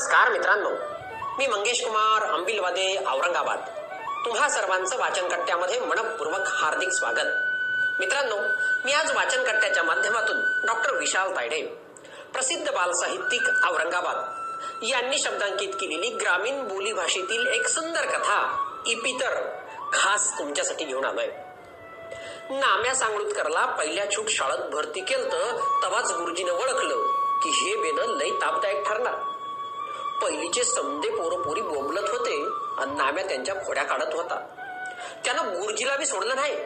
नमस्कार मित्रांनो. मी मंगेश कुमार अंबिलवादे औरंगाबाद. तुम्हा सर्वांचं वाचनकट्ट्यामध्ये मनपूर्वक हार्दिक स्वागत. मित्रांनो मी आज वाचनकट्ट्याच्या माध्यमातून डॉक्टर विशाल तायडे प्रसिद्ध बालसाहित्यिक औरंगाबाद यांनी शब्दांकित केलेली ग्रामीण बोली भाषेतील एक सुंदर कथा इपितर खास तुमच्यासाठी घेऊन आलोय. नाम्या सांगळूतकरला पहिल्या छूट शाळेत भरती केलं तवाच गुरुजीनं ओळखलं. पहिलीचे समदे पोरं पोरी बोंबलत होते आणि नाम्या त्यांच्या खोड्या काढत होता. त्यानं गुरुजीला बी सोडलं नाही.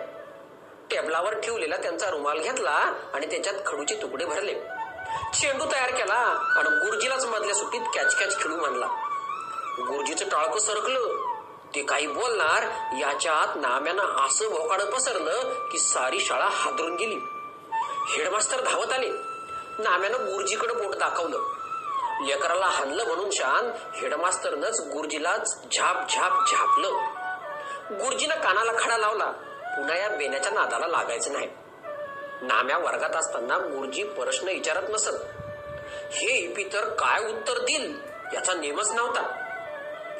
टेबलावर ठेवलेला त्यांचा रुमाल घेतला आणि त्याच्यात खडूचे तुकडे भरले. चेंडू तयार केला आणि गुरुजीलाच मधल्या सुट्टीत कॅच कॅच खेळू म्हणला. गुरुजीचं टाळकं सरकलं. ते काही बोलणार याच्या आत नाम्यानं असं भोकाडं पसरलं की सारी शाळा हादरून गेली. हेडमास्तर धावत आले. नाम्यानं गुरुजीकडे बोट दाखवलं. लेकराला हाणलं म्हणून शान हेडमास्तरनच गुरुजीलाच झाप झाप झापलं. गुरुजीनं कानाला खडा लावला. पुन्हा या बेण्याच्या नादाला लागायचं नाही. नाम्या वर्गात असताना गुरुजी प्रश्न विचारत नसत. हे इपी तर काय उत्तर देईल? याचा नेमच नव्हता.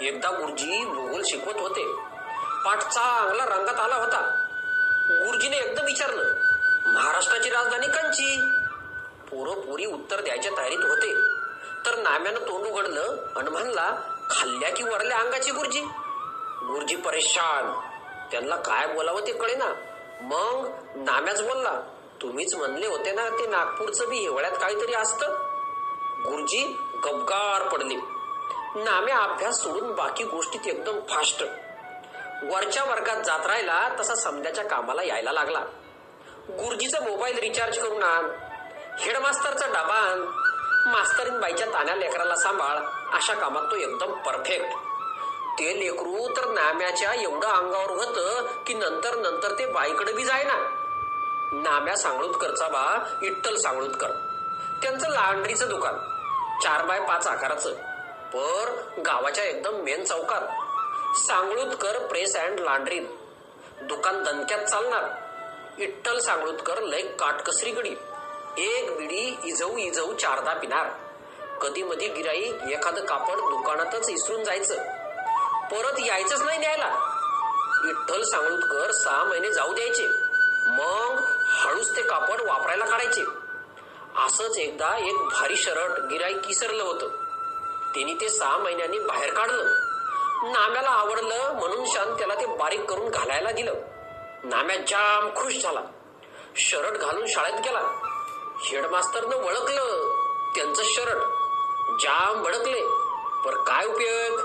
एकदा गुरुजी भूगोल शिकवत होते. पाठ चांगला रंगात आला होता. गुरुजीने एकदम विचारलं महाराष्ट्राची राजधानी कंची पोरं पोरी उत्तर द्यायच्या तयारीत होते. तर नाम्यानं तोंड उघडलं आणि म्हणला खाल्ल्या की वरल्या अंगाची गुरुजी? गुरुजी परेशान. त्यांना काय बोलावं ते कळेना मग नाम्याच बोलला तुम्हीच म्हणले होते ना ते नागपूरचं बी हिवाळ्यात काहीतरी असतं? गुरुजी गबगार पडले. नाम्या अभ्यास सोडून बाकी गोष्टीत एकदम फास्ट. वरच्या वर्गात जात राहिला तसा समद्याच्या कामाला यायला लागला. गुरुजीचा मोबाईल रिचार्ज करून आण. हेडमास्तरचा डबा आण. मास्तरीन बाईच्या तान्या लेकराला सांभाळ. अशा कामात तो एकदम परफेक्ट ते लेकरू तर नाम्याच्या एवढं अंगावर होतं की नंतर नंतर ते बाईकडे बी जायना. नाम्या सांगळूतकरचा बा इट्टल सांगळूतकर त्यांचं लांड्रीचं दुकान चार बाय पाच आकाराचं. पर गावाच्या एकदम मेन चौकात. सांगळूतकर प्रेस अँड लांड्री दुकान दणक्यात चालणार. इट्टल सांगळूतकर लय काटकसरी गडी एक बिडी इजवू इजवू चारदा पिणार. कधी मधी गिराई एखादं कापड दुकानातच इसरून जायचं. परत यायचंच नाही न्यायला. विठ्ठल सांगळूतकर सहा महिने जाऊ द्यायचे. मग हळूच ते कापड वापरायला काढायचे. असंच एकदा एक भारी शरट गिराई किसरलं होतं. त्यांनी ते सहा महिन्यांनी बाहेर काढलं. नाम्याला आवडलं म्हणून शान त्याला ते बारीक करून घालायला दिलं. नाम्या जाम खुश झाला. शरट घालून शाळेत गेला. हेडमास्तरनं वळखलं. त्यांचं शर्ट जाम भडकले पर काय उपयोग?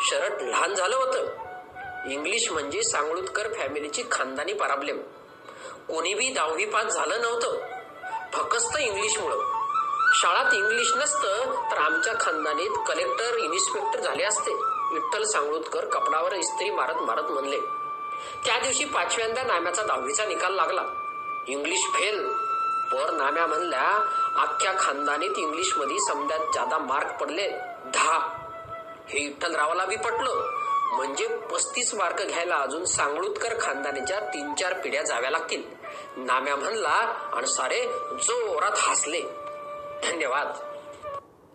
शर्ट लहान झालं होतं. इंग्लिश म्हणजे सांगळूतकर फॅमिलीची खानदानी पराब्लेम. कोणीबी दहावी पास झालं नव्हतं. फकस्त इंग्लिशमुळं. शाळात इंग्लिश नसतं तर आमच्या खानदानीत कलेक्टर इन्स्पेक्टर झाले असते. विठ्ठल सांगळूतकर कपडावर इस्त्री मारत मारत म्हणले. त्या दिवशी पाचव्यांदा नाम्याचा दहावीचा निकाल लागला. English fail. पर नाम्या म्हणल्या अख्ख्या खानदानीत इंग्लिशमध्ये समजात जादा मार्क पडले. दहा हे विठ्ठलरावाला बी पटलं म्हणजे पस्तीस मार्क घ्यायला अजून सांगळूतकर खानदानीच्या तीन चार पिढ्या जाव्या लागतील. नाम्या म्हणला आणि सारे जोरात हसले. धन्यवाद.